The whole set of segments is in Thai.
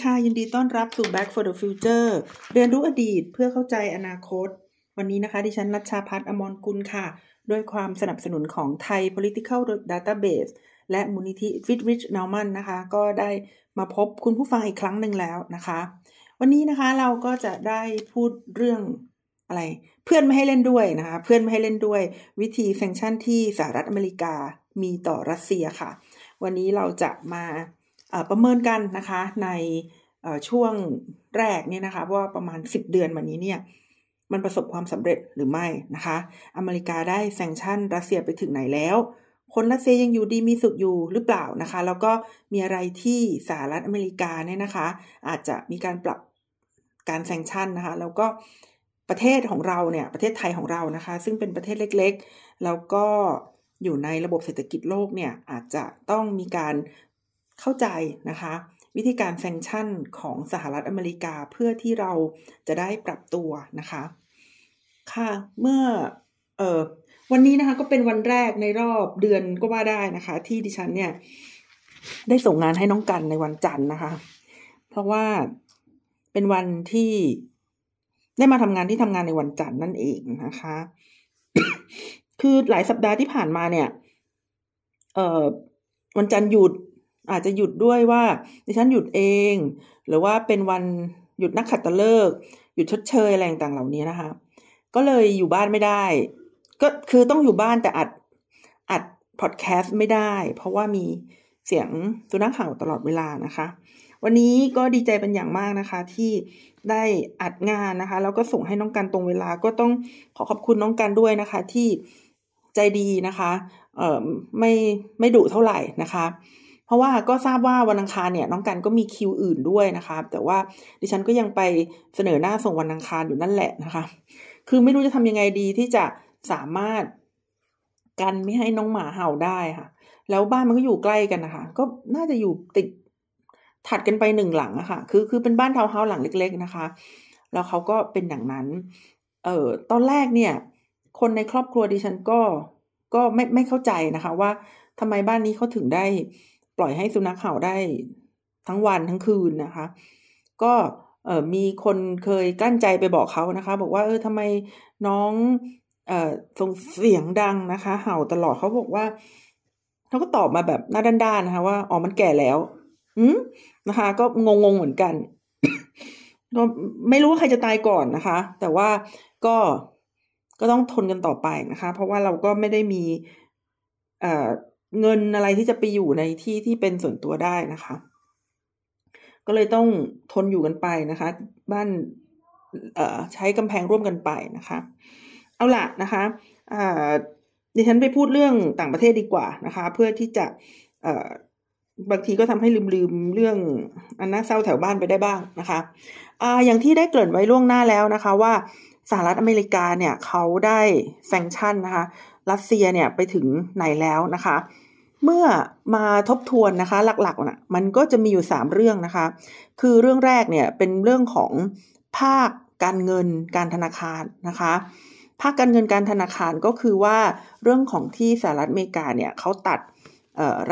ดีค่ะ ยินดีต้อนรับสู่ Back for the Future เรียนรู้อดีตเพื่อเข้าใจอนาคต วันนี้นะคะ ดิฉันนัชชาพัฒน์อมรกุลค่ะ ด้วยความสนับสนุนของไทย Political Database และมูลนิธิ Fitrich Naumann นะคะ ก็ได้มาพบคุณผู้ฟังอีกครั้งหนึ่งแล้วนะคะ วันนี้นะคะเราก็จะได้พูดเรื่องอะไร เพื่อนไม่ให้เล่นด้วยนะคะ เพื่อนไม่ให้เล่นด้วย วิธีแซงชั่นที่สหรัฐอเมริกามีต่อรัสเซียค่ะ วันนี้เราจะมา ประเมินกันนะคะในช่วงแรกเนี่ยนะคะว่าประมาณ 10 เดือนมานี้เนี่ยมันประสบความสำเร็จหรือไม่นะคะ อเมริกาได้แซงชั่นรัสเซียไปถึงไหนแล้ว คนรัสเซียยังอยู่ดีมีสุขอยู่หรือเปล่านะคะ แล้วก็มีอะไรที่สหรัฐอเมริกาเนี่ยนะคะ อาจจะมีการปรับการแซงชั่นนะคะ แล้วก็ประเทศของเราเนี่ยประเทศไทยของเรานะคะ ซึ่งเป็นประเทศเล็กๆ แล้วก็อยู่ในระบบเศรษฐกิจโลกเนี่ยอาจจะต้องมีการ เข้าใจนะคะ วิธีการแซงชั่นของสหรัฐอเมริกาเพื่อที่เราจะได้ปรับตัวนะคะ ค่ะเมื่อเออวันนี้นะคะก็เป็นวันแรกในรอบเดือนก็ว่าได้นะคะ ที่ดิฉันเนี่ยได้ส่งงานให้น้องกันในวันจันทร์นะคะ เพราะว่าเป็นวันที่ได้มาทำงานที่ทำงานในวันจันทร์นั่นเองนะคะ คือหลายสัปดาห์ที่ผ่านมาเนี่ย เอ่อวันจันทร์หยุด อาจจะหยุดด้วยว่าดิฉันหยุดเอง หรือว่าเป็นวันหยุดนักขัตฤกษ์หยุดชดเชยอะไรต่างเหล่านี้นะคะ ก็เลยอยู่บ้านไม่ได้ ก็คือต้องอยู่บ้านแต่อัดอัดพอดแคสต์ไม่ได้ เพราะว่ามีเสียงสุนัขเห่าตลอดเวลานะคะ วันนี้ก็ดีใจเป็นอย่างมากนะคะ ที่ได้อัดงานนะคะ แล้วก็ส่งให้น้องกันตรงเวลาก็ต้องขอขอบคุณน้องกันด้วยนะคะ ที่ใจดีนะคะ เอ่อไม่ไม่ดุเท่าไหร่นะคะ เพราะว่าก็ทราบว่าวันอังคารเนี่ยน้องกันก็มีคิวอื่นด้วยนะคะแต่ว่าดิฉันก็ยังไปเสนอหน้าส่งวันอังคารอยู่นั่นแหละนะคะ คือไม่รู้จะทำยังไงดีที่จะสามารถกันไม่ให้น้องหมาเห่าได้ค่ะ แล้วบ้านมันก็อยู่ใกล้กันนะคะ ก็น่าจะอยู่ติดถัดกันไปหนึ่งหลังอะค่ะ คือคือเป็นบ้านทาวน์เฮาส์หลังเล็ก ๆนะคะ แล้วเขาก็เป็นอย่างนั้น เอ่อตอนแรกเนี่ย คนในครอบครัวดิฉันก็ก็ไม่ไม่เข้าใจนะคะ ว่าทำไมบ้านนี้เขาถึงได้ ปล่อยให้สุนัขเห่าได้ทั้งวันทั้งคืนนะคะ ก็เออมีคนเคยกลั้นใจไปบอกเขานะคะ บอกว่าเออทำไมน้องเออส่งเสียงดังนะคะ เห่าตลอดเขาบอกว่าเขาก็ตอบมาแบบหน้าด้านๆนะคะ ว่าอ๋อมันแก่แล้ว อืมนะคะ ก็งงๆเหมือนกันก็ไม่รู้ว่าใครจะตายก่อนนะคะ แต่ว่าก็ก็ต้องทนกันต่อไปนะคะ เพราะว่าเราก็ไม่ได้มี เงินอะไรที่จะไปอยู่ในที่ที่เป็นส่วนตัวได้นะคะ ก็เลยต้องทนอยู่กันไปนะคะ บ้านใช้กำแพงร่วมกันไปนะคะ เอาละนะคะดิฉันไปพูดเรื่องต่างประเทศดีกว่านะคะ เพื่อที่จะบางทีก็ทำให้ลืมลืมเรื่องอันน่าเศร้าแถวบ้านไปได้บ้างนะคะอ่าอย่างที่ได้เกริ่นไว้ล่วงหน้าแล้วนะคะ ว่าสหรัฐอเมริกาเนี่ยเขาได้แซงชั่นนะคะ รัสเซียเนี่ยไปถึงไหนแล้วนะคะ เมื่อมาทบทวนนะคะ หลักๆนะมันก็จะมีอยู่สามเรื่องนะคะ คือเรื่องแรกเนี่ยเป็นเรื่องของภาคการเงินการธนาคารนะคะ ภาคการเงินการธนาคารก็คือว่าเรื่องของที่สหรัฐอเมริกาเนี่ยเขาตัด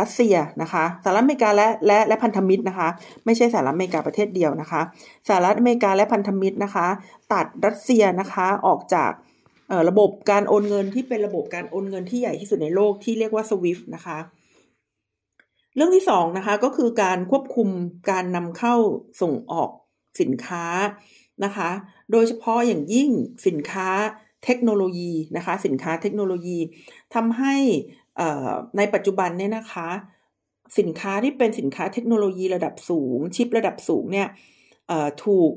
รัสเซียนะคะสหรัฐอเมริกาและและและพันธมิตรนะคะ ไม่ใช่สหรัฐอเมริกาประเทศเดียวนะคะสหรัฐอเมริกาและพันธมิตรนะคะ ตัดรัสเซียนะคะออกจากระบบการโอนเงินที่เป็นระบบการโอนเงินที่ใหญ่ที่สุดในโลกที่เรียกว่า SWIFT นะคะ เรื่องที่สองนะคะก็คือการควบคุมการนำเข้าส่งออกสินค้านะคะ โดยเฉพาะอย่างยิ่งสินค้าเทคโนโลยีนะคะ สินค้าเทคโนโลยีทำให้ในปัจจุบันเนี่ยนะคะ สินค้าที่เป็นสินค้าเทคโนโลยีระดับสูง ชิประดับสูงเนี่ยถูก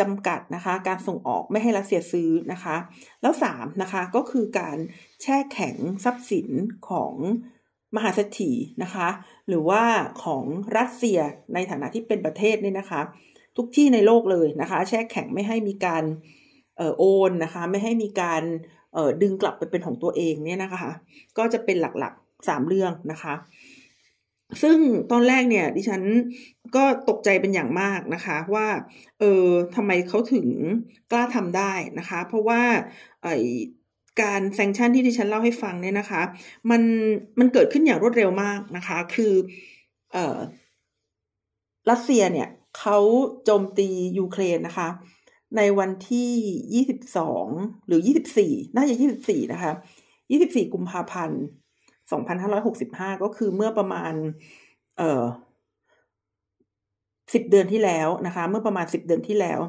จำกัดนะคะการส่งออกไม่ให้รัสเซียซื้อนะคะ แล้ว3นะคะก็คือการแช่แข็งทรัพย์สินของ มหาเศรษฐีนะคะ หรือว่าของรัสเซียในฐานะที่เป็นประเทศนี่นะคะ ทุกที่ในโลกเลยนะคะ แช่แข็งไม่ให้มีการออโอนนะคะ ไม่ให้มีการออดึงกลับไปเป็นของตัวเองเนี่ยนะคะ ก็จะเป็นหลักๆ3เรื่องนะคะ ซึ่งตอนแรกเนี่ยดิฉันก็ตกใจเป็นอย่างมากนะคะว่าเออทำไมเขาถึงกล้าทำได้นะคะ เพราะว่าไอ การแซงชันที่ดิฉันเล่าให้ฟังเนี่ยนะคะ มันมันเกิดขึ้นอย่างรวดเร็วมากนะคะ คือเออรัสเซียเนี่ยเขาโจมตียูเครนนะคะ ในวันที่22หรือ24น่าจะ24นะคะ24กุมภาพันธ์2565ก็คือเมื่อประมาณ เอ่อ10เดือนที่แล้วนะคะ เมื่อประมาณ10เดือนที่แล้ว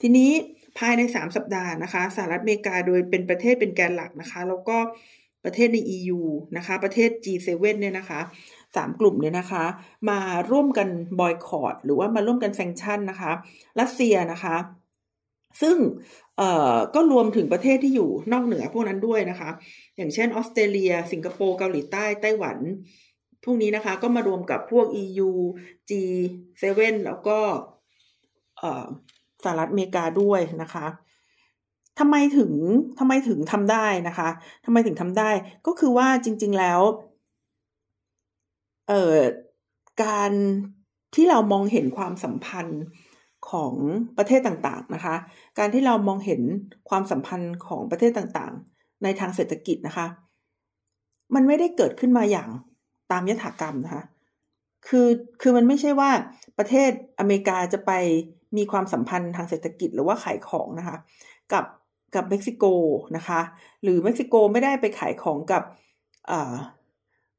ทีนี้ ภายใน 3 สัปดาห์นะคะสหรัฐอเมริกาโดยเป็นประเทศเป็นแกนหลักนะคะ แล้วก็ประเทศใน EU นะคะ ประเทศ G7 เนี่ยนะคะสามกลุ่มเนี่ยนะคะ มาร่วมกันบอยคอรดหรือว่ามาร่วมกันแซงชั่นนะคะ รัสเซียนะคะ ซึ่งเอ่อก็รวมถึงประเทศที่อยู่นอกเหนือพวกนั้นด้วยนะคะ อย่างเช่นออสเตรเลีย สิงคโปร์เกาหลีใต้ไต้หวันพวกนี้นะคะก็มารวมกับพวก EU G7 แล้วก็ สหรัฐอเมริกาด้วยนะคะทำไมถึงทำไมถึงทำได้นะคะทำไมถึงทำได้ ก็คือว่าจริง ๆแล้ว เอ่อการที่เรามองเห็นความสัมพันธ์ของประเทศต่างๆนะคะ การที่เรามองเห็นความสัมพันธ์ของประเทศต่างๆ ในทางเศรษฐกิจนะคะ มันไม่ได้เกิดขึ้นมาอย่างตามยถากรรมนะคะ คือคือมันไม่ใช่ว่าประเทศอเมริกาจะไป มีความสัมพันธ์ทางเศรษฐกิจหรือว่าขายของนะคะ กับกับเม็กซิโกนะคะ หรือเม็กซิโกไม่ได้ไปขายของกับ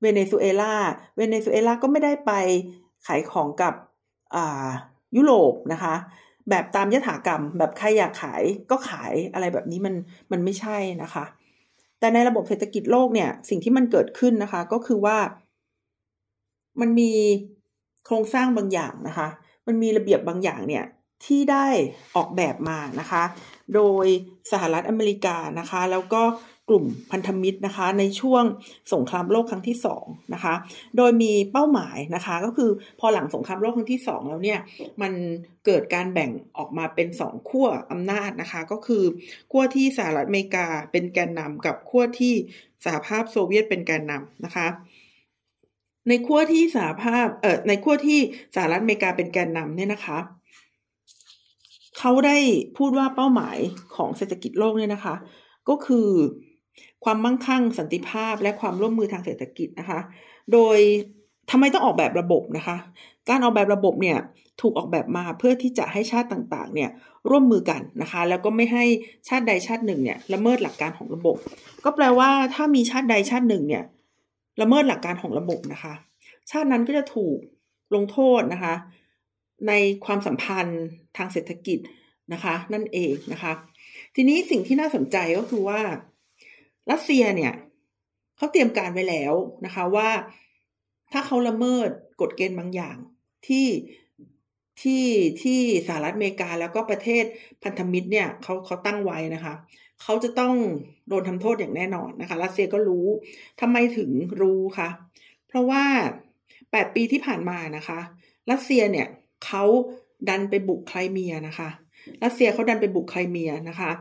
เวเนซุเอลาเวเนซุเอลาก็ไม่ได้ไปขายของกับยุโรปนะคะ แบบตามยถากรรม แบบใครอยากขายก็ขายอะไรแบบนี้มันมันไม่ใช่นะคะ แต่ในระบบเศรษฐกิจโลกเนี่ย สิ่งที่มันเกิดขึ้นนะคะ ก็คือว่า มันมีโครงสร้างบางอย่างนะคะ มันมีระเบียบบางอย่างเนี่ย ที่ได้ออกแบบมานะคะ โดยสหรัฐอเมริกานะคะ แล้วก็กลุ่มพันธมิตรนะคะในช่วงสงครามโลกครั้งที่สองนะคะ โดยมีเป้าหมายนะคะก็คือพอหลังสงครามโลกครั้งที่สองแล้วเนี่ยมันเกิดการแบ่งออกมาเป็นสองขั้วอำนาจนะคะ ก็คือขั้วที่สหรัฐอเมริกาเป็นแกนนำกับขั้วที่สหภาพโซเวียตเป็นแกนนำนะคะในขั้วที่สหภาพเอ่อในขั้วที่สหรัฐอเมริกาเป็นแกนนำเนี่ยนะคะ เขาได้พูดว่าเป้าหมายของเศรษฐกิจโลกเนี่ยนะคะ ก็คือความมั่งคั่งสันติภาพและความร่วมมือทางเศรษฐกิจนะคะ โดยทำไมต้องออกแบบระบบนะคะ การออกแบบระบบเนี่ยถูกออกแบบมาเพื่อที่จะให้ชาติต่างๆ เนี่ยร่วมมือกันนะคะ แล้วก็ไม่ให้ชาติใดชาติหนึ่งเนี่ยละเมิดหลักการของระบบ ก็แปลว่าถ้ามีชาติใดชาติหนึ่งเนี่ยละเมิดหลักการของระบบนะคะ ชาตินั้นก็จะถูกลงโทษนะคะ ในความสัมพันธ์ทางเศรษฐกิจนะคะ นั่นเองนะคะ ทีนี้สิ่งที่น่าสนใจก็คือว่ารัสเซียเนี่ยเขาเตรียมการไว้แล้วนะคะว่าถ้าเขาละเมิดกฎเกณฑ์บางอย่างที่ที่ที่สหรัฐอเมริกาแล้วก็ประเทศพันธมิตรเนี่ยเขาเขาตั้งไว้นะคะเขาจะต้องโดนทำโทษอย่างแน่นอนนะคะรัสเซียก็รู้ทำไมถึงรู้คะเพราะว่าแปดปีที่ผ่านมานะคะ รัสเซียเนี่ย เขาดันไปบุกไครเมียนะคะ รัสเซียเขาดันไปบุกไครเมียนะคะ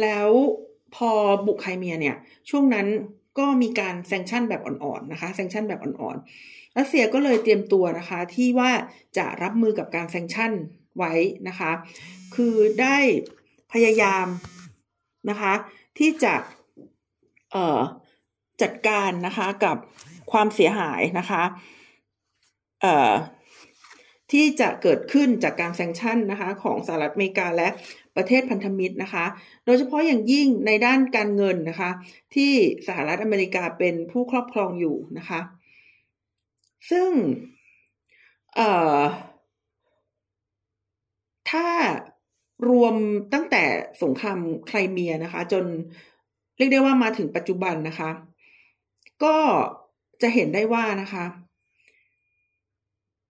แล้วพอบุกไครเมียเนี่ยช่วงนั้นก็มีการ sanction แบบอ่อนๆนะคะ sanction แบบอ่อนๆรัสเซียก็เลยเตรียมตัวนะคะที่ว่าจะรับมือกับการ sanction ไว้นะคะ คือได้พยายามนะคะที่จะเอ่อจัดการนะคะกับความเสียหายนะคะเอ่อ ที่จะเกิดขึ้นจากการแซงชั่นนะคะของสหรัฐอเมริกาและประเทศพันธมิตรนะคะ โดยเฉพาะอย่างยิ่งในด้านการเงินนะคะ ที่สหรัฐอเมริกาเป็นผู้ครอบครองอยู่นะคะ ซึ่งถ้ารวมตั้งแต่สงครามไครเมียนะคะ จนเรียกได้ว่ามาถึงปัจจุบันนะคะ ก็จะเห็นได้ว่านะคะ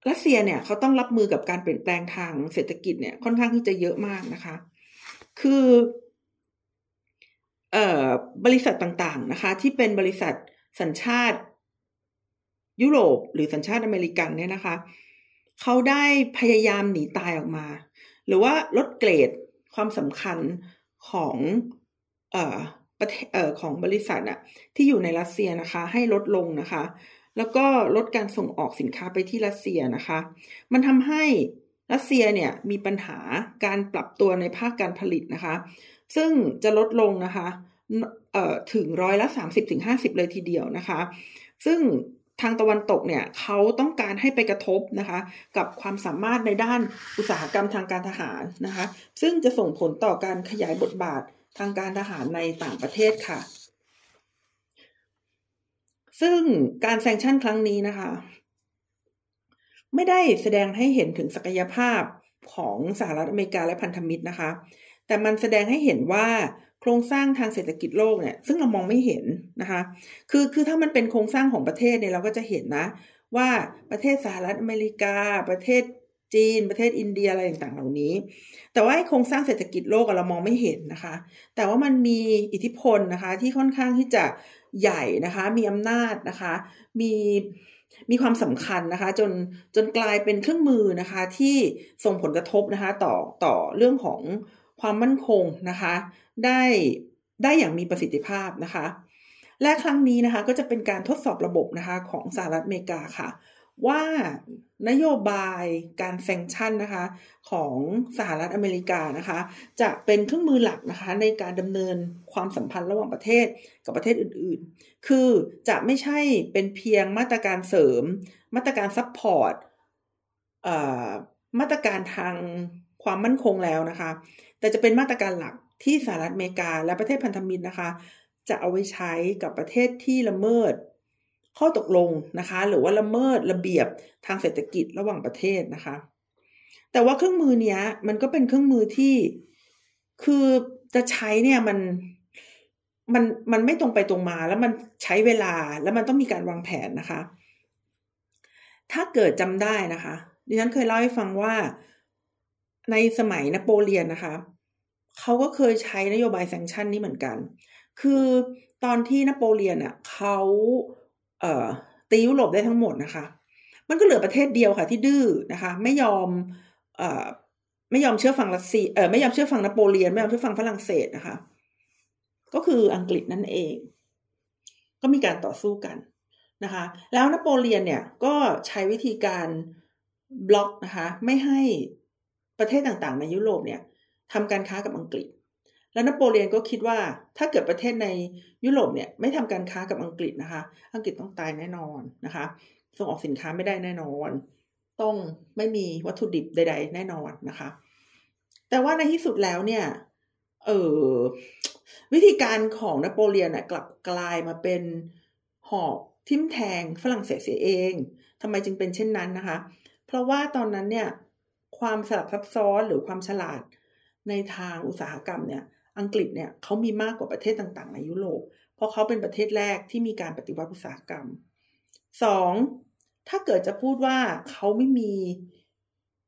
รัสเซียเนี่ยเขาต้องรับมือกับการเปลี่ยนแปลงทางเศรษฐกิจเนี่ยค่อนข้างที่จะเยอะมากนะคะ คือเอ่อบริษัทต่างๆนะคะ ที่เป็นบริษัทสัญชาติยุโรปหรือสัญชาติอเมริกันเนี่ยนะคะเขาได้พยายามหนีตายออกมา หรือว่าลดเกรดความสำคัญของเอ่อประเทศเอ่อของบริษัทอะที่อยู่ในรัสเซียนะคะ ให้ลดลงนะคะ แล้วก็ลดการส่งออกสินค้าไปที่รัสเซียนะคะ มันทำให้รัสเซียเนี่ยมีปัญหาการปรับตัวในภาคการผลิตนะคะ ซึ่งจะลดลงนะคะถึงร้อยละสามสิบถึงห้าสิบเลยทีเดียวนะคะ ซึ่งทางตะวันตกเนี่ยเขาต้องการให้ไปกระทบนะคะ กับความสามารถในด้านอุตสาหกรรมทางการทหารนะคะ ซึ่งจะส่งผลต่อการขยายบทบาททางการทหารในต่างประเทศค่ะ ซึ่งการแซงชั่นครั้งนี้นะคะ ไม่ได้แสดงให้เห็นถึงศักยภาพของสหรัฐอเมริกาและพันธมิตรนะคะ แต่มันแสดงให้เห็นว่าโครงสร้างทางเศรษฐกิจโลกเนี่ยซึ่งเรามองไม่เห็นนะคะคือคือถ้ามันเป็นโครงสร้างของประเทศเนี่ยเราก็จะเห็นนะ ว่าประเทศสหรัฐอเมริกา ประเทศจีน ประเทศอินเดียอะไรต่างๆ เหล่านี้ แต่ว่าโครงสร้างเศรษฐกิจโลกเรามองไม่เห็นนะคะ แต่ว่ามันมีอิทธิพลนะคะที่ค่อนข้างที่จะ ใหญ่นะคะ มีอำนาจนะคะ มีมีความสำคัญนะคะ จนจนกลายเป็นเครื่องมือนะคะ ที่ส่งผลกระทบนะคะ ต่อต่อเรื่องของความมั่นคงนะคะ ได้ได้อย่างมีประสิทธิภาพนะคะ และครั้งนี้นะคะ ก็จะเป็นการทดสอบระบบนะคะ ของสหรัฐอเมริกาค่ะ ว่านโยบายการ sanction นะคะของสหรัฐอเมริกานะคะ จะเป็นเครื่องมือหลักนะคะในการดำเนินความสัมพันธ์ระหว่างประเทศกับประเทศอื่นๆ คือจะไม่ใช่เป็นเพียงมาตรการเสริม มาตรการ support มาตรการทางความมั่นคงแล้วนะคะ แต่จะเป็นมาตรการหลักที่สหรัฐอเมริกา และประเทศพันธมิตรนะคะ จะเอาไว้ใช้กับประเทศที่ละเมิด ข้อตกลงนะคะ หรือว่าละเมิดระเบียบทางเศรษฐกิจระหว่างประเทศนะคะ แต่ว่าเครื่องมือเนี้ย มันก็เป็นเครื่องมือที่คือจะใช้เนี่ยมันมันมันไม่ตรงไปตรงมา แล้วมันใช้เวลาแล้วมันต้องมีการวางแผนนะคะ ถ้าเกิดจำได้นะคะดิฉันเคยเล่าให้ฟังว่าในสมัยนโปเลียนนะคะเขาก็เคยใช้นโยบายแซงชั่นนี้เหมือนกัน คือตอนที่นโปเลียนอะเขา เอ่อตียุโรปได้ทั้งหมดนะคะ มันก็เหลือประเทศเดียวค่ะที่ดื้อนะคะ ไม่ยอมเอ่อไม่ยอมเชื่อฟังรัสเซียเออไม่ยอมเชื่อฟังนโปเลียน ไม่ยอมเชื่อฟังฝรั่งเศสนะคะ ก็คืออังกฤษนั่นเอง ก็มีการต่อสู้กันนะคะ แล้วนโปเลียนเนี่ยก็ใช้วิธีการบล็อกนะคะ ไม่ให้ประเทศต่างๆ ในยุโรปเนี่ยทำการค้ากับอังกฤษ และนโปเลียนก็คิดว่าถ้าเกิดประเทศในยุโรปเนี่ยไม่ทำการค้ากับอังกฤษนะคะ อังกฤษต้องตายแน่นอนนะคะ ส่งออกสินค้าไม่ได้แน่นอน ต้องไม่มีวัตถุดิบใด ๆ แน่นอนนะคะ แต่ว่าในที่สุดแล้วเนี่ยเออวิธีการของนโปเลียนน่ะกลับกลายมาเป็นหอกทิมแทงฝรั่งเศสเสียเองทำไมจึงเป็นเช่นนั้นนะคะ เพราะว่าตอนนั้นเนี่ยความสลับซับซ้อนหรือความฉลาดในทางอุตสาหกรรมเนี่ย อังกฤษเนี่ยเขามีมากกว่าประเทศต่างๆ ในยุโรป เพราะเขาเป็นประเทศแรกที่มีการปฏิวัติอุตสาหกรรมสองถ้าเกิดจะพูดว่าเขาไม่มี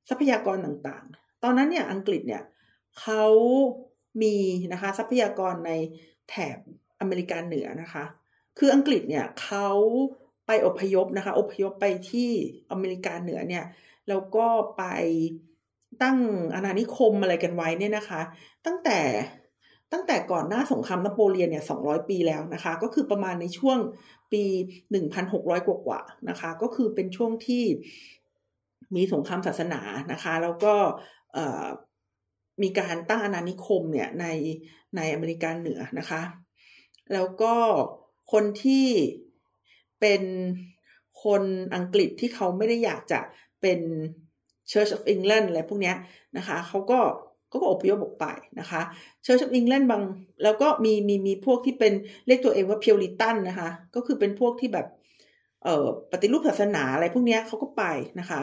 ทรัพยากรต่างๆ ตอนนั้นเนี่ยอังกฤษเนี่ยเขามีนะคะทรัพยากรในแถบอเมริกาเหนือนะคะ คืออังกฤษเนี่ยเขาไปอพยพนะคะ อพยพไปที่อเมริกาเหนือเนี่ยแล้วก็ไปตั้งอาณานิคมอะไรกันไว้เนี่ยนะคะ ตั้งแต่ ตั้งแต่ก่อนหน้าสงครามนโปเลียนเนี่ยสองปีแล้วนะคะ ก็คือประมาณในช่วงปีหนึ่งพันหกร้อยกว่าๆนะคะ ก็คือเป็นช่วงที่มีสงครามศาสนานะคะ แล้วก็มีการตั้งอาณานิคมเนี่ยในในอเมริกาเหนือนะคะ แล้วก็คนที่เป็นคนอังกฤษที่เขาไม่ได้อยากจะเป็น Church of England อะไรพวกนี้นะคะ เขาก็ ก็อพยพออกไปนะคะ Church of England บางแล้วก็มีมีมีพวกที่เป็นเรียกตัวเองว่าเพียวริตันนะคะ ก็คือเป็นพวกที่แบบเอ่อปฏิรูปศาสนาอะไรพวกนี้เขาก็ไปนะคะ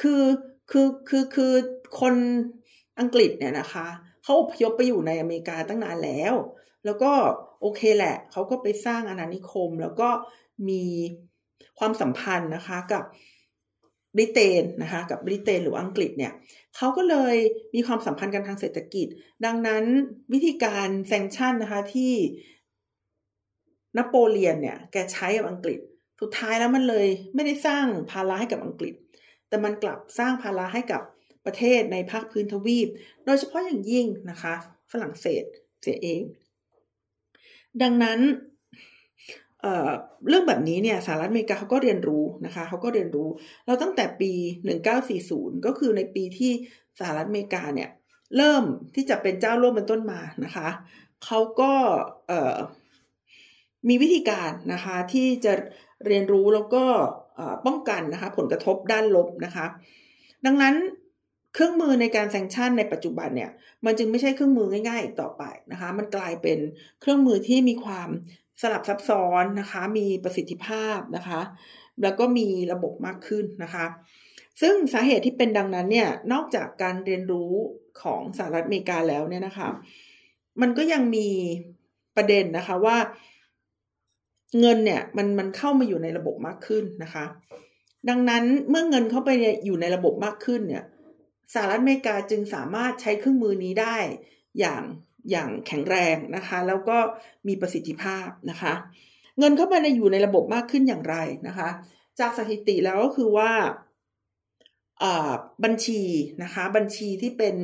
คือคือคือคือคนอังกฤษเนี่ยนะคะเขาอพยพไปอยู่ในอเมริกาตั้งนานแล้ว แล้วก็โอเคแหละเขาก็ไปสร้างอาณานิคม แล้วก็มีความสัมพันธ์นะคะกับ บริเตนนะคะกับบริเตนหรืออังกฤษเนี่ยเขาก็เลยมีความสัมพันธ์กันทางเศรษฐกิจ ดังนั้นวิธีการแซงชั่นนะคะที่นโปเลียนเนี่ยแกใช้กับอังกฤษ สุดท้ายแล้วมันเลยไม่ได้สร้างภาระให้กับอังกฤษ แต่มันกลับสร้างภาระให้กับประเทศในภาคพื้นทวีป โดยเฉพาะอย่างยิ่งนะคะ ฝรั่งเศสเสียเอง ดังนั้น เรื่องแบบนี้เนี่ยสหรัฐอเมริกาเขาก็เรียนรู้นะคะเขาก็เรียนรู้ เราตั้งแต่ปี 1940 ก็คือในปีที่สหรัฐอเมริกาเนี่ยเริ่มที่จะเป็นเจ้าโลกเป็นต้นมานะคะเขาก็มีวิธีการนะคะที่จะเรียนรู้แล้วก็ป้องกันนะคะผลกระทบด้านลบนะคะ ดังนั้นเครื่องมือในการแซงชั่นในปัจจุบันเนี่ยมันจึงไม่ใช่เครื่องมือง่ายๆอีกต่อไปนะคะ มันกลายเป็นเครื่องมือที่มีความ สลับซับซ้อนนะคะ มีประสิทธิภาพนะคะ แล้วก็มีระบบมากขึ้นนะคะ ซึ่งสาเหตุที่เป็นดังนั้นเนี่ย นอกจากการเรียนรู้ของสหรัฐอเมริกาแล้วเนี่ยนะคะ มันก็ยังมีประเด็นนะคะว่า เงินเนี่ยมันมันเข้ามาอยู่ในระบบมากขึ้นนะคะ ดังนั้นเมื่อเงินเข้าไปอยู่ในระบบมากขึ้นเนี่ยสหรัฐอเมริกาจึงสามารถใช้เครื่องมือนี้ได้อย่าง อย่างแข็งแรงนะคะ แล้วก็มีประสิทธิภาพนะคะ เงินเข้าไปในอยู่ในระบบมากขึ้นอย่างไรนะคะ จากสถิติแล้วก็คือว่าบัญชีนะคะบัญชีที่เป็น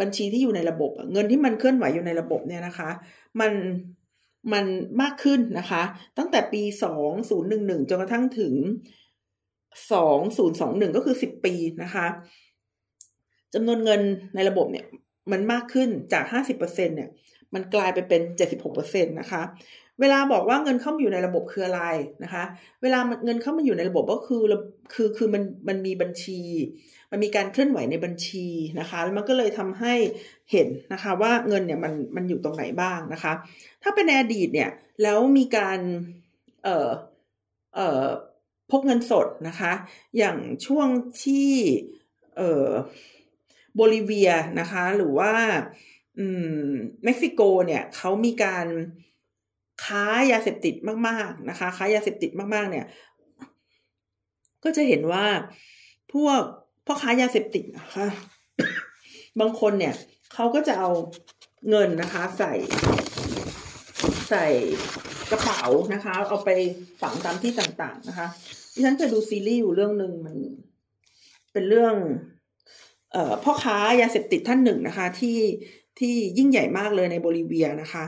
บัญชีที่อยู่ในระบบ เงินที่มันเคลื่อนไหวอยู่ในระบบเนี่ยนะคะ มันมันมากขึ้นนะคะ ตั้งแต่ปีสองศูนย์หนึ่งหนึ่งจนกระทั่งถึงสองศูนย์สองหนึ่งก็คือสิบปีนะคะจำนวนเงินในระบบเนี่ย มันมากขึ้นจากห้าสิบเปอร์เซ็นเนี่ย มันกลายไปเป็นเจ็ดสิบหกเปอร์เซ็นตนะคะ เวลาบอกว่าเงินเข้ามาอยู่ในระบบคืออะไรนะคะ เวลาเงินเข้ามาอยู่ในระบบก็คือคือคือมันมันมีบัญชี มันมีการเคลื่อนไหวในบัญชีนะคะแล้วมันก็เลยทำให้เห็นนะคะว่าเงินเนี่ยมันมันอยู่ตรงไหนบ้างนะคะ ถ้าเป็นในอดีตเนี่ยแล้วมีการเอ่อเอ่อพกเงินสดนะคะ อย่างช่วงที่เอ่อ โบลิเวียนะคะ หรือว่าเม็กซิโกเนี่ยเขามีการค้ายาเสพติดมาก ๆนะคะ ค้ายาเสพติดมาก ๆ เนี่ย ก็จะเห็นว่าพวกพ่อค้ายาเสพติดนะคะ บางคนเนี่ยเขาก็จะเอาเงินนะคะ ใส่ ใส่กระเป๋านะคะ เอาไปฝังตามที่ต่าง ๆ นะคะดิฉันเคยดูซีรีส์อยู่เรื่องหนึ่งมัน เป็นเรื่อง พ่อค้ายาเสพติดท่านหนึ่งนะคะ ที่ที่ยิ่งใหญ่มากเลยในโบลิเวียนะคะ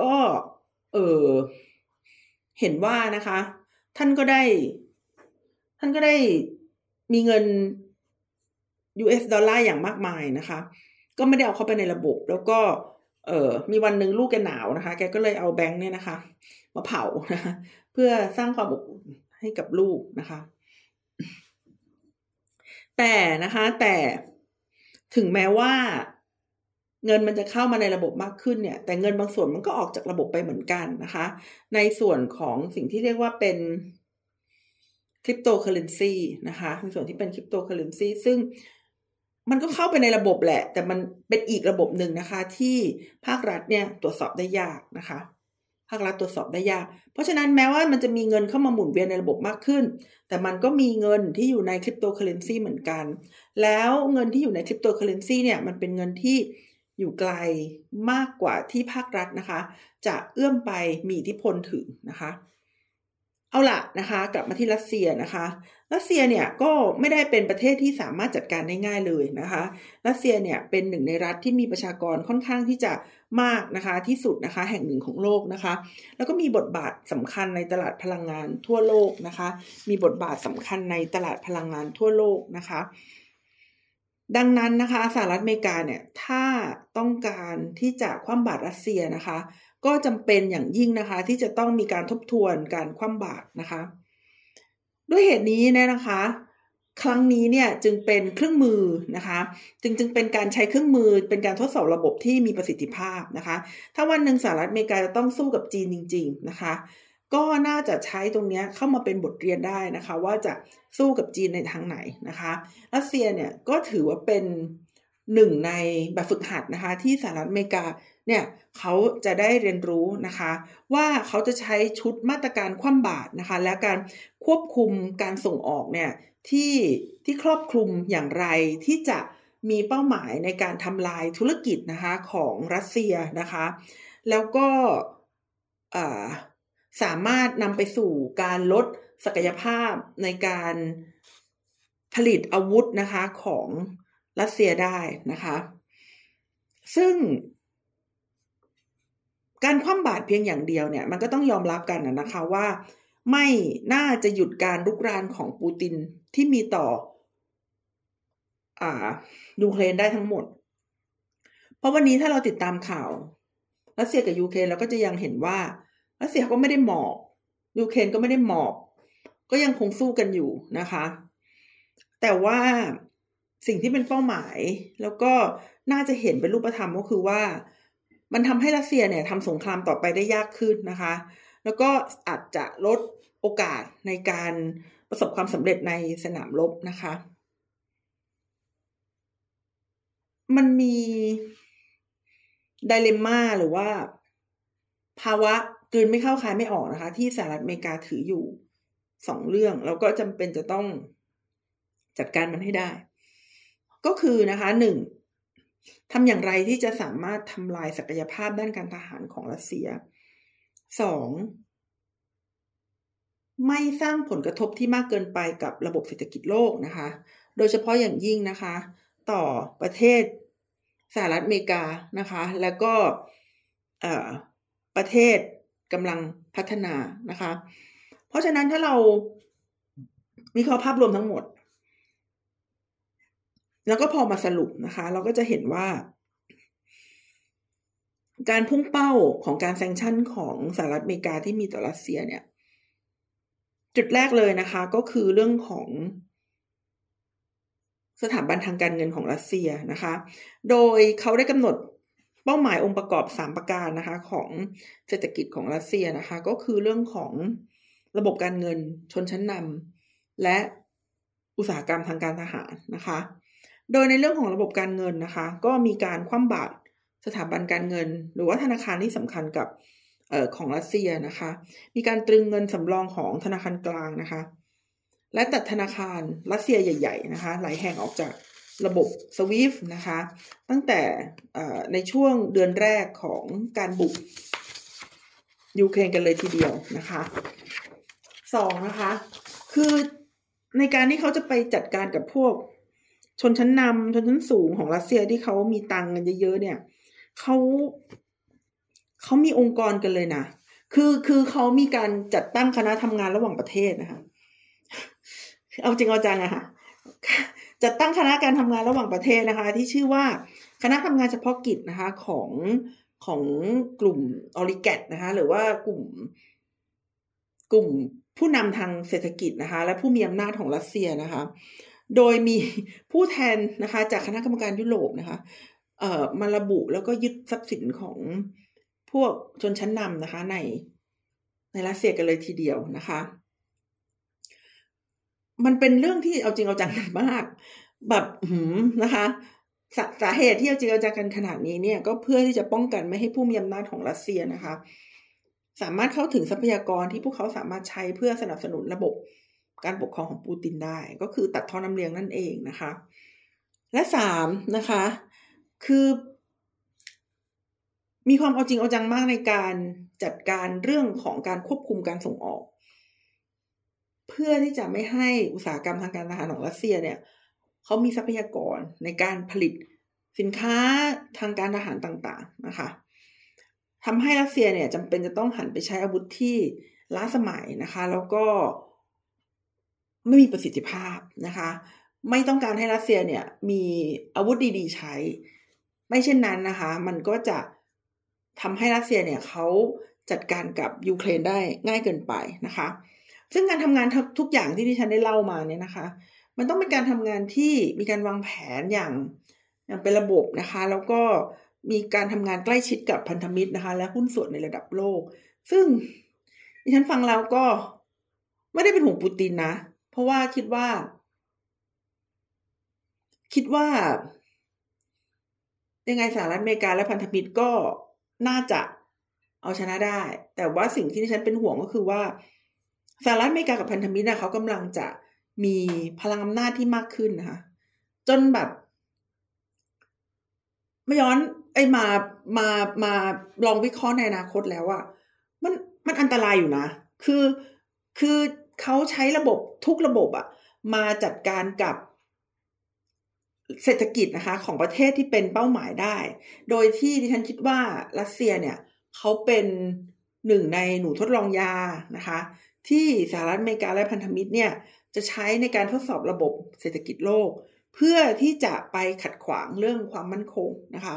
ก็เออเห็นว่านะคะ ท่านก็ได้ ท่านก็ได้มีเงิน US ดอลลาร์อย่างมากมายนะคะ ก็ไม่ได้เอาเข้าไปในระบบ แล้วก็ เออมีวันหนึ่งลูกแกหนาวนะคะ แกก็เลยเอาแบงค์เนี่ยนะคะ มาเผานะคะ เพื่อสร้างความอบอุ่นให้กับลูกนะคะ แต่นะคะ แต่ ถึงแม้ว่า เงินมันจะเข้ามาในระบบมากขึ้นเนี่ย แต่เงินบางส่วนมันก็ออกจากระบบไปเหมือนกันนะคะ ในส่วนของสิ่งที่เรียกว่าเป็นคริปโตเคอเรนซีนะคะในส่วนที่เป็นคริปโตเคอเรนซีซึ่งมันก็เข้าไปในระบบแหละ แต่มันเป็นอีกระบบหนึ่งนะคะ ที่ภาครัฐเนี่ยตรวจสอบได้ยากนะคะภาครัฐตรวจสอบได้ยาก เพราะฉะนั้นแม้ว่ามันจะมีเงินเข้ามาหมุนเวียนในระบบมากขึ้น แต่มันก็มีเงินที่อยู่ในคริปโตเคอเรนซีเหมือนกัน แล้วเงินที่อยู่ในคริปโตเคอเรนซีเนี่ยมันเป็นเงินที่อยู่ไกลมากกว่าที่ภาครัฐนะคะ จะเอื้อมไปมีอิทธิพลถึงนะคะ เอาละนะคะกลับมาที่รัสเซียนะคะรัสเซียเนี่ยก็ไม่ได้เป็นประเทศที่สามารถจัดการได้ง่ายเลยนะคะรัสเซียเนี่ยเป็นหนึ่งในรัฐที่มีประชากรค่อนข้างที่จะมากนะคะที่สุดนะคะแห่งหนึ่งของโลกนะคะ แล้วก็มีบทบาทสำคัญในตลาดพลังงานทั่วโลกนะคะ มีบทบาทสำคัญในตลาดพลังงานทั่วโลกนะคะ ดังนั้นนะคะสหรัฐอเมริกาเนี่ยถ้าต้องการที่จะคว่ำบาตรรัสเซียนะคะ ก็จำเป็นอย่างยิ่งนะคะ ที่จะต้องมีการทบทวนการคว่ำบาตรนะคะ ด้วยเหตุนี้เนี่ยนะคะ ครั้งนี้เนี่ยจึงเป็นเครื่องมือนะคะ จึงจึงเป็นการใช้เครื่องมือ เป็นการทดสอบระบบที่มีประสิทธิภาพนะคะ ถ้าวันหนึ่งสหรัฐอเมริกาจะต้องสู้กับจีนจริง ๆ นะคะก็น่าจะใช้ตรงนี้เข้ามาเป็นบทเรียนได้นะคะ ว่าจะสู้กับจีนในทางไหนนะคะรัสเซียเนี่ยก็ถือว่าเป็นหนึ่งในแบบฝึกหัดนะคะ ที่สหรัฐอเมริกา เนี่ยเขาจะได้เรียนรู้นะคะ ว่าเขาจะใช้ชุดมาตรการคว่ำบาตรนะคะ และการควบคุมการส่งออกเนี่ยที่ที่ครอบคลุมอย่างไรที่จะมีเป้าหมายในการทำลายธุรกิจนะคะของรัสเซียนะคะ แล้วก็สามารถนำไปสู่การลดศักยภาพในการผลิตอาวุธนะคะของรัสเซียได้นะคะ ซึ่ง การคว่ำบาตรเพียงอย่างเดียวเนี่ยมันก็ต้องยอมรับกันนะคะว่า ไม่น่าจะหยุดการลุกรานของปูตินที่มีต่ออ่ายูเครนได้ทั้งหมด เพราะวันนี้ถ้าเราติดตามข่าวรัสเซียกับยูเครนเราก็จะยังเห็นว่ารัสเซียก็ไม่ได้หมอบยูเครนก็ไม่ได้หมอบ ก็ยังคงสู้กันอยู่นะคะ แต่ว่าสิ่งที่เป็นเป้าหมายแล้วก็น่าจะเห็นเป็นรูปธรรมก็คือว่า มันทำให้รัสเซียเนี่ยทำสงครามต่อไปได้ยากขึ้นนะคะ แล้วก็อาจจะลดโอกาสในการประสบความสำเร็จในสนามรบนะคะ มันมีไดเลมม่าหรือว่า ภาวะกืนไม่เข้าคายไม่ออกนะคะ ที่สหรัฐอเมริกาถืออยู่สองเรื่อง แล้วก็จำเป็นจะต้องจัดการมันให้ได้ ก็คือนะคะหนึ่ง ทำอย่างไรที่จะสามารถทำลายศักยภาพด้านการทหารของรัสเซียสองไม่สร้างผลกระทบที่มากเกินไปกับระบบเศรษฐกิจโลกนะคะ โดยเฉพาะอย่างยิ่งนะคะ ต่อประเทศสหรัฐอเมริกานะคะ แล้วก็ประเทศกำลังพัฒนานะคะ เพราะฉะนั้นถ้าเราวิเคราะห์ภาพรวมทั้งหมด แล้วก็พอมาสรุปนะคะ เราก็จะเห็นว่า การพุ่งเป้าของการแซงชั่นของสหรัฐอเมริกาที่มีต่อรัสเซียเนี่ย จุดแรกเลยนะคะ ก็คือเรื่องของสถาบันทางการเงินของรัสเซียนะคะ โดยเขาได้กำหนดเป้าหมายองค์ประกอบสามประการนะคะ ของเศรษฐกิจของรัสเซียนะคะ ก็คือเรื่องของระบบการเงินชนชั้นนำและอุตสาหกรรมทางการทหารนะคะ โดยในเรื่องของระบบการเงินนะคะ ก็มีการคว่ำบาตรสถาบันการเงิน หรือว่าธนาคารที่สำคัญกับออของรัสเซียนะคะ มีการตรึงเงินสำรองของธนาคารกลางนะคะ และตัดธนาคารรัสเซียใหญ่ ๆ นะคะ หลายแห่งออกจากระบบสวิฟนะคะ ตั้งแต่ในช่วงเดือนแรกของการบุกยูเครนกันเลยทีเดียวนะคะสองนะคะ คือในการที่เขาจะไปจัดการกับพวก ชนชั้นนำชนชั้นสูงของรัสเซียที่เขามีตังเงินเยอะๆเนี่ยเขาเขามีองค์กรกันเลยนะคือคือเขามีการจัดตั้งคณะทำงานระหว่างประเทศนะคะ เอาจริงเอาจังอะค่ะจัดตั้งคณะการทำงานระหว่างประเทศนะคะ ที่ชื่อว่าคณะทำงานเฉพาะกิจนะคะของของกลุ่มออริแกตนะคะ หรือว่ากลุ่ม กลุ่มผู้นำทางเศรษฐกิจนะคะ และผู้มีอำนาจของรัสเซียนะคะ โดยมีผู้แทนนะคะ จากคณะกรรมการยุโรปนะคะ เอ่อมาระบุแล้วก็ยึดทรัพย์สินของพวกชนชั้นนำนะคะ ในในรัสเซียกันเลยทีเดียวนะคะ มันเป็นเรื่องที่เอาจริงเอาจังมาก แบบหืมนะคะสาสาเหตุที่เอาจริงเอาจังกันขนาดนี้เนี่ย ก็เพื่อที่จะป้องกันไม่ให้ผู้มีอำนาจของรัสเซียนะคะ สามารถเข้าถึงทรัพยากรที่พวกเขาสามารถใช้เพื่อสนับสนุนระบบ การปกครองของปูตินได้ ก็คือตัดทอนน้ำเลี้ยงนั่นเองนะคะ และสามนะคะ คือมีความเอาจริงเอาจังมากในการจัดการเรื่องของการควบคุมการส่งออก เพื่อที่จะไม่ให้อุตสาหกรรมทางการทหารของรัสเซียเนี่ยเขามีทรัพยากรในการผลิตสินค้าทางการทหารต่างๆนะคะทำให้รัสเซียเนี่ยจำเป็นจะต้องหันไปใช้อาวุธที่ล้าสมัยนะคะ แล้วก็ ไม่มีประสิทธิภาพนะคะ ไม่ต้องการให้รัสเซียเนี่ยมีอาวุธดีๆใช้ ไม่เช่นนั้นนะคะ มันก็จะทำให้รัสเซียเนี่ยเขาจัดการกับยูเครนได้ง่ายเกินไปนะคะ ซึ่งการทำงานทุกอย่างที่ที่ฉันได้เล่ามาเนี่ยนะคะ มันต้องเป็นการทำงานที่มีการวางแผนอย่างอย่างเป็นระบบนะคะ แล้วก็มีการทำงานใกล้ชิดกับพันธมิตรนะคะ และหุ้นส่วนในระดับโลก ซึ่งดิฉันฟังแล้วก็ไม่ได้เป็นห่วงปูตินนะ เพราะว่าคิดว่า คิดว่า ยังไงสหรัฐอเมริกาและพันธมิตรก็น่าจะเอาชนะได้ แต่ว่าสิ่งที่ฉันเป็นห่วงก็คือว่าสหรัฐอเมริกากับพันธมิตรนะเขากำลังจะมีพลังอำนาจที่มากขึ้นนะคะ จนแบบไม่ย้อนไอ้มามามาลองวิเคราะห์ในอนาคตแล้วอะมันมันอันตรายอยู่นะ คือคือ เขาใช้ระบบทุกระบบอะมาจัดการกับเศรษฐกิจนะคะของประเทศที่เป็นเป้าหมายได้ โดยที่ดิฉันคิดว่ารัสเซียเนี่ยเขาเป็นหนึ่งในหนูทดลองยานะคะ ที่สหรัฐอเมริกาและพันธมิตรเนี่ยจะใช้ในการทดสอบระบบเศรษฐกิจโลก เพื่อที่จะไปขัดขวางเรื่องความมั่นคงนะคะ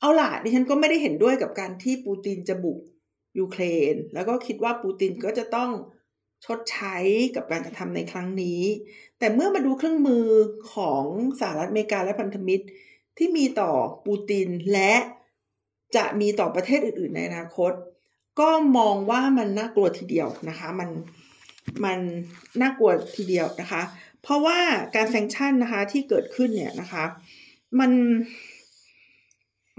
เอาล่ะดิฉันก็ไม่ได้เห็นด้วยกับการที่ปูตินจะบุกยูเครน แล้วก็คิดว่าปูตินก็จะต้อง ชดใช้กับการกระทำในครั้งนี้ แต่เมื่อมาดูเครื่องมือของสหรัฐอเมริกาและพันธมิตร ที่มีต่อปูตินและจะมีต่อประเทศอื่น ๆ ในอนาคต ก็มองว่ามันน่ากลัวทีเดียวนะคะ มันมันน่ากลัวทีเดียวนะคะ เพราะว่าการแซงชั่นนะคะที่เกิดขึ้นเนี่ยนะคะ มัน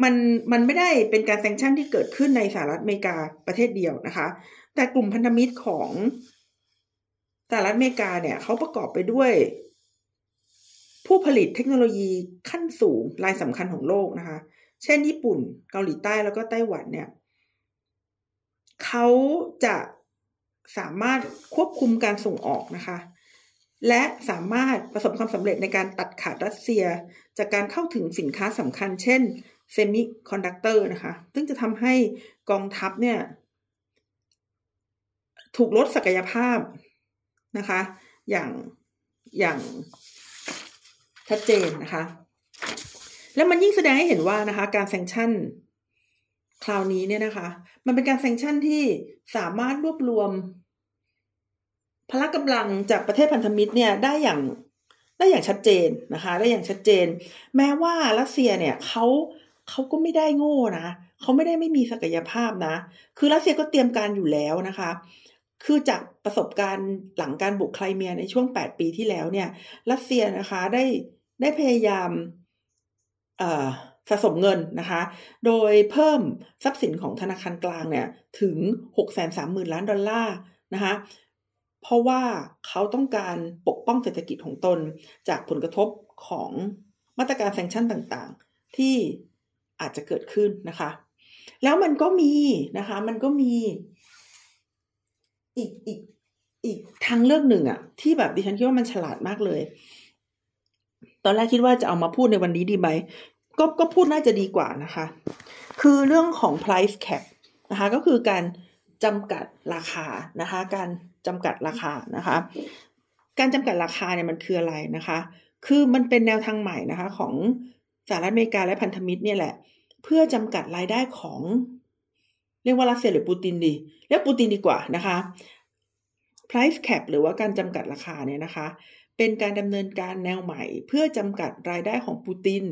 มันมันไม่ได้เป็นการแซงชั่นที่เกิดขึ้นในสหรัฐอเมริกาประเทศเดียวนะคะ แต่กลุ่มพันธมิตรของ สหรัฐอเมริกาเนี่ยเขาประกอบไปด้วย ผู้ผลิตเทคโนโลยีขั้นสูงรายสำคัญของโลกนะคะ เช่นญี่ปุ่น เกาหลีใต้แล้วก็ไต้หวันเนี่ยเขาจะสามารถควบคุมการส่งออกนะคะ และสามารถประสบความสำเร็จในการตัดขาดรัสเซีย จากการเข้าถึงสินค้าสำคัญ เช่นเซมิคอนดักเตอร์นะคะ ซึ่งจะทำให้กองทัพเนี่ย ถูกลดศักยภาพ นะคะ อย่างอย่างชัดเจนนะคะ แล้วมันยิ่งแสดงให้เห็นว่านะคะ การแซงชั่นคราวนี้เนี่ยนะคะ มันเป็นการแซงชั่นที่สามารถรวบรวม พละกำลังจากประเทศพันธมิตรเนี่ยได้อย่างได้อย่างชัดเจนนะคะ ได้อย่างชัดเจน แม้ว่ารัสเซียเนี่ยเขาเขาก็ไม่ได้โง่นะเขาไม่ได้ไม่มีศักยภาพนะ คือรัสเซียก็เตรียมการอยู่แล้วนะคะ คือจากประสบการณ์หลังการบุกไครเมียในช่วง 8 ปีที่แล้วเนี่ยรัสเซียนะคะได้ได้พยายามสะสมเงินนะคะ โดยเพิ่มทรัพย์สินของธนาคารกลางเนี่ยถึง 630,000 ล้านดอลลาร์นะคะเพราะว่าเขาต้องการปกป้องเศรษฐกิจของตน จากผลกระทบของมาตรการแซงชั่นต่างๆ ที่อาจจะเกิดขึ้นนะคะ แล้วมันก็มีนะคะ มันก็มี อีกอีกอีกทางเลือกหนึ่งอะที่แบบดิฉันคิดว่ามันฉลาดมากเลย ตอนแรกคิดว่าจะเอามาพูดในวันนี้ดีไหมก็ก็พูดน่าจะดีกว่านะคะ คือเรื่องของ price cap นะคะก็คือการจำกัดราคานะคะ การจำกัดราคานะคะ การจำกัดราคาเนี่ยมันคืออะไรนะคะ คือมันเป็นแนวทางใหม่นะคะ ของสหรัฐอเมริกาและพันธมิตรเนี่ยแหละ เพื่อจำกัดรายได้ของ เรียกว่ารัสเซียหรือปูตินดีเรียกปูตินดีกว่านะคะ price cap หรือว่าการจำกัดราคาเนี่ยนะคะ เป็นการดำเนินการแนวใหม่ เพื่อจำกัดรายได้ของปูติน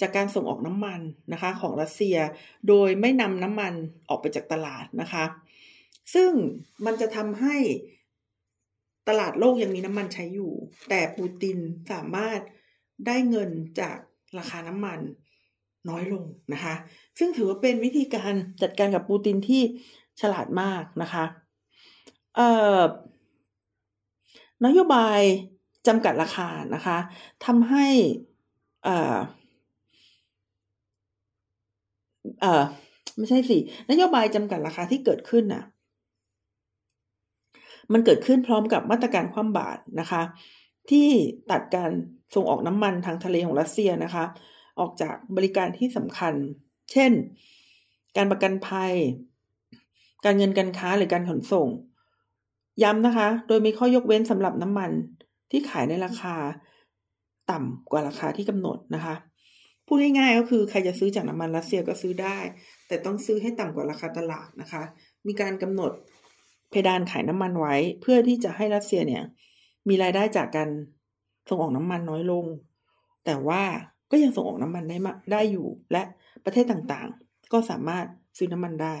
จากการส่งออกน้ำมันนะคะของรัสเซีย โดยไม่นำน้ำมันออกไปจากตลาดนะคะ ซึ่งมันจะทำให้ตลาดโลกยังมีน้ำมันใช้อยู่ แต่ปูตินสามารถได้เงินจากราคาน้ำมันน้อยลงนะคะ ซึ่งถือว่าเป็นวิธีการจัดการกับปูตินที่ฉลาดมากนะคะเอ่อนโยบายจำกัดราคานะคะทำให้เอ่อเอ่อไม่ใช่สิ นโยบายจำกัดราคาที่เกิดขึ้นน่ะ มันเกิดขึ้นพร้อมกับมาตรการคว่ำบาตรนะคะ ที่ตัดการส่งออกน้ำมันทางทะเลของรัสเซียนะคะ ออกจากบริการที่สำคัญ เช่น การประกันภัย การเงินการค้าหรือการขนส่ง ย้ำนะคะ โดยมีข้อยกเว้นสำหรับน้ำมันที่ขายในราคาต่ำกว่าราคาที่กำหนดนะคะ พูดง่ายๆก็คือใครจะซื้อจากน้ำมันรัสเซียก็ซื้อได้ แต่ต้องซื้อให้ต่ำกว่าราคาตลาดนะคะ มีการกำหนดเพดานขายน้ำมันไว้ เพื่อที่จะให้รัสเซียเนี่ย มีรายได้จากการส่งออกน้ำมันน้อยลง แต่ว่าก็ยังส่งออกน้ำมันได้มาได้อยู่ และ ประเทศต่างๆ ก็สามารถซื้อน้ำมันได้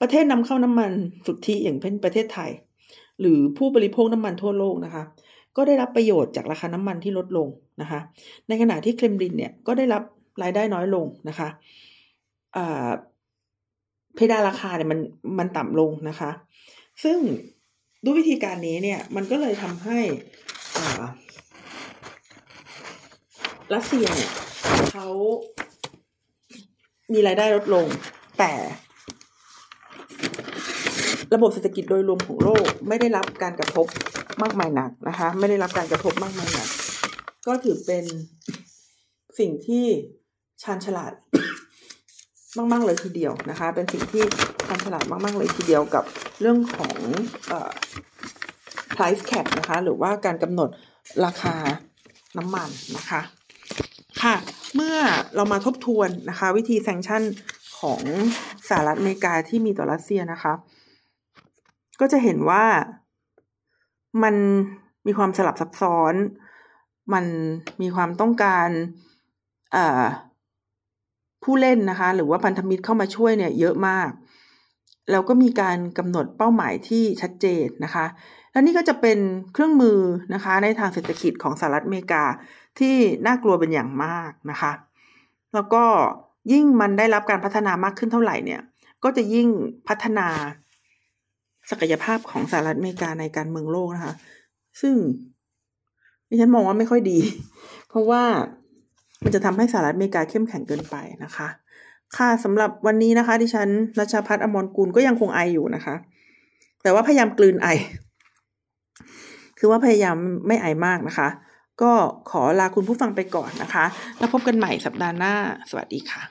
ประเทศนำเข้าน้ำมันสุทธิอย่างเช่นประเทศไทย หรือผู้บริโภคน้ำมันทั่วโลกนะคะ ก็ได้รับประโยชน์จากราคาน้ำมันที่ลดลงนะคะ ในขณะที่เครมลินเนี่ยก็ได้รับรายได้น้อยลงนะคะเพดานราคาเนี่ยมันมันต่ำลงนะคะ ซึ่งด้วยวิธีการนี้เนี่ยมันก็เลยทำให้ รัสเซียเนี่ยเขามีรายได้ลดลง แต่ระบบเศรษฐกิจโดยรวมของโลกไม่ได้รับการกระทบมากมายหนักนะคะ ไม่ได้รับการกระทบมากมายหนัก ก็ถือเป็นสิ่งที่ชาญฉลาดมากๆเลยทีเดียวนะคะ เป็นสิ่งที่ชาญฉลาดมากๆเลยทีเดียวกับเรื่องของเอ่อ price cap นะคะ หรือว่าการกำหนดราคาน้ำมันนะคะ ค่ะ เมื่อเรามาทบทวนนะคะ วิธีแซงชั่นของสหรัฐอเมริกาที่มีต่อรัสเซียนะคะ ก็จะเห็นว่ามันมีความสลับซับซ้อน มันมีความต้องการผู้เล่นนะคะ หรือว่าพันธมิตรเข้ามาช่วยเนี่ยเยอะมาก แล้วก็มีการกำหนดเป้าหมายที่ชัดเจนนะคะ และนี่ก็จะเป็นเครื่องมือนะคะในทางเศรษฐกิจของสหรัฐอเมริกาที่น่ากลัวเป็นอย่างมากนะคะ แล้วก็ยิ่งมันได้รับการพัฒนามากขึ้นเท่าไหร่เนี่ย ก็จะยิ่งพัฒนาศักยภาพของสหรัฐอเมริกาในการเมืองโลกนะคะ ซึ่งดิฉันมองว่าไม่ค่อยดี เพราะว่ามันจะทำให้สหรัฐอเมริกาเข้มแข็งเกินไปนะคะ ค่ะสำหรับวันนี้นะคะ ดิฉันรัชพัฒน์อมรกุลก็ยังคงไออยู่นะคะ แต่ว่าพยายามกลืนไอ คือว่าพยายามไม่ไอมากนะคะ ก็ขอลาคุณผู้ฟังไปก่อนนะคะ แล้วพบกันใหม่สัปดาห์หน้า สวัสดีค่ะ